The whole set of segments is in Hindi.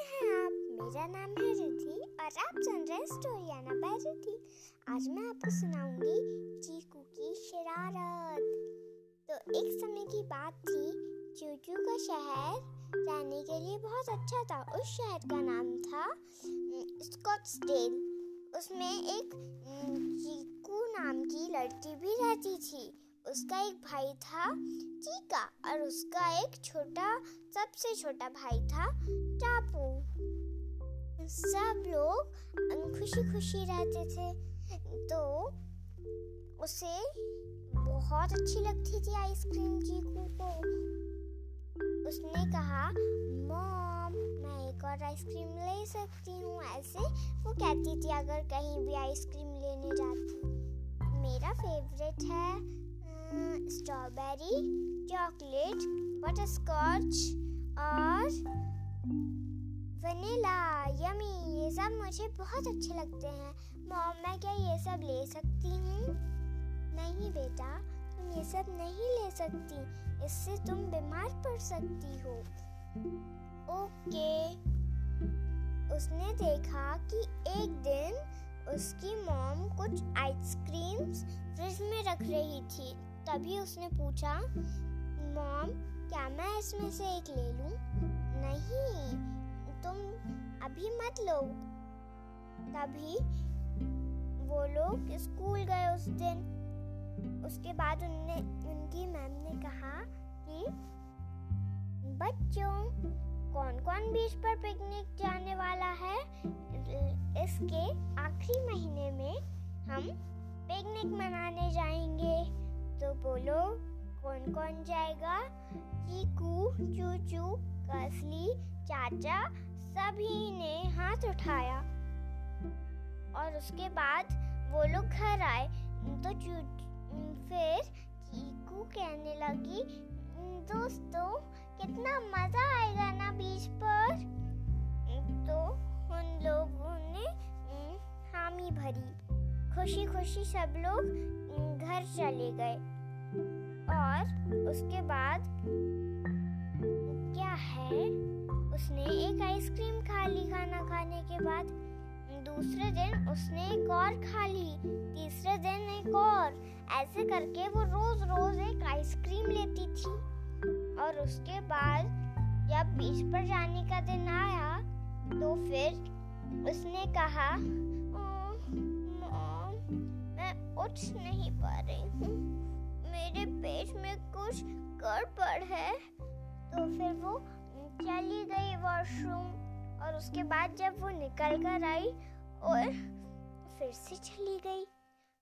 हैं आप मेरा नाम है रिद्धि और आप सुन रहे हैं आना बाय रिद्धि। आज मैं आपको सुनाऊँगी चीकू की शरारत। तो एक समय की बात थी, चूचू का शहर रहने के लिए बहुत अच्छा था। उस शहर का नाम था स्कॉट्सडेल उसमें एक चीकू नाम की लड़की भी रहती थी। उसका एक भाई था चीका और उसका एक छोटा, सबसे छोटा भाई था, टापू। सब लोग खुशी खुशी रहते थे। तो उसे बहुत अच्छी लगती थी आइसक्रीम चीकू को। उसने कहा, मॉम, मैं एक और आइसक्रीम ले सकती हूँ। ऐसे वो कहती थी, अगर कहीं भी आइसक्रीम लेने जाती मेरा फेवरेट है। स्ट्रॉबेरी चॉकलेट बटर स्कॉच और वनीला यमी ये सब मुझे बहुत अच्छे लगते हैं। मॉम मैं क्या ये सब ले सकती हूँ? नहीं बेटा, तुम ये सब नहीं ले सकती। इससे तुम बीमार पड़ सकती हो। ओके। उसने देखा कि एक दिन उसकी मॉम कुछ आइसक्रीम्स फ्रिज में रख रही थी। तभी उसने पूछा, मॉम, क्या मैं इसमें से एक ले लूँ? नहीं, तुम अभी मत लो। तभी वो लोग स्कूल गए उस दिन। उसके बाद उनने, उनकी मैम ने कहा कि, बच्चों कौन कौन बीच पर पिकनिक जाने वाला है? इसके आखिरी महीने में हम पिकनिक मनाने जाएँगे। तो बोलो, कौन कौन जाएगा? चीकू, चूचू, कसली, चाचा, सभी ने हाथ उठाया। और उसके बाद वो लोग घर आए। तो फिर चीकू कहने लगी, दोस्तों, कितना मज़ा आएगा ना बीच पर? तो उन लोगों ने हामी भरी। खुशी खुशी सब लोग घर चले गए और उसके बाद क्या है? उसने एक आइसक्रीम खा ली खाना खाने के बाद। दूसरे दिन उसने एक और खा ली, तीसरे दिन एक और। ऐसे करके वो रोज रोज एक आइसक्रीम लेती थी। और उसके बाद जब बीच पर जाने का दिन आया तो फिर उसने कहा मैं उठ नहीं पा रही हूँ। मेरे पेट में कुछ गड़बड़ है। तो फिर वो चली गई वॉशरूम और उसके बाद जब वो निकल कर आई और फिर से चली गई,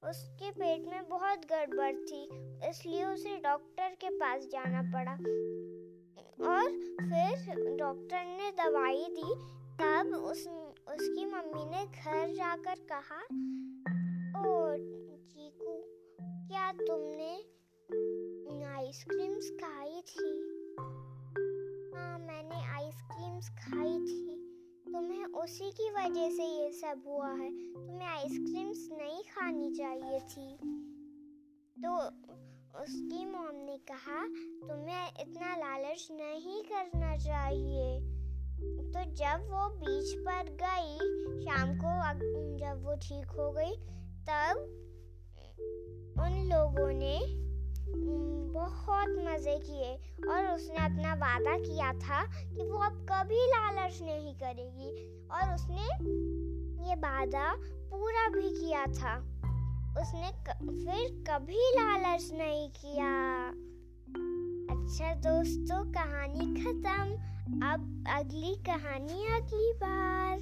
उसके पेट में बहुत गड़बड़ थी, इसलिए उसे डॉक्टर के पास जाना पड़ा। और फिर डॉक्टर ने दवाई दी, तब उस, उसकी मम्मी ने घर जाकर कहा ओ चीकू क्या तुमने आइसक्रीम्स खाई थी? हाँ मैंने आइसक्रीम्स खाई थी। तुम्हें उसी की वजह से ये सब हुआ है। तुम्हें आइसक्रीम्स नहीं खानी चाहिए थी। तो उसकी मॉम ने कहा, तुम्हें इतना लालच नहीं करना चाहिए। तो जब वो बीच पर गई, शाम को जब वो ठीक हो गई तब उन लोगों ने बहुत मज़े किए और उसने अपना वादा किया था कि वो अब कभी लालच नहीं करेगी और उसने ये वादा पूरा भी किया था। उसने क, फिर कभी लालच नहीं किया। अच्छा दोस्तों कहानी खत्म। अब अगली कहानी अगली बार।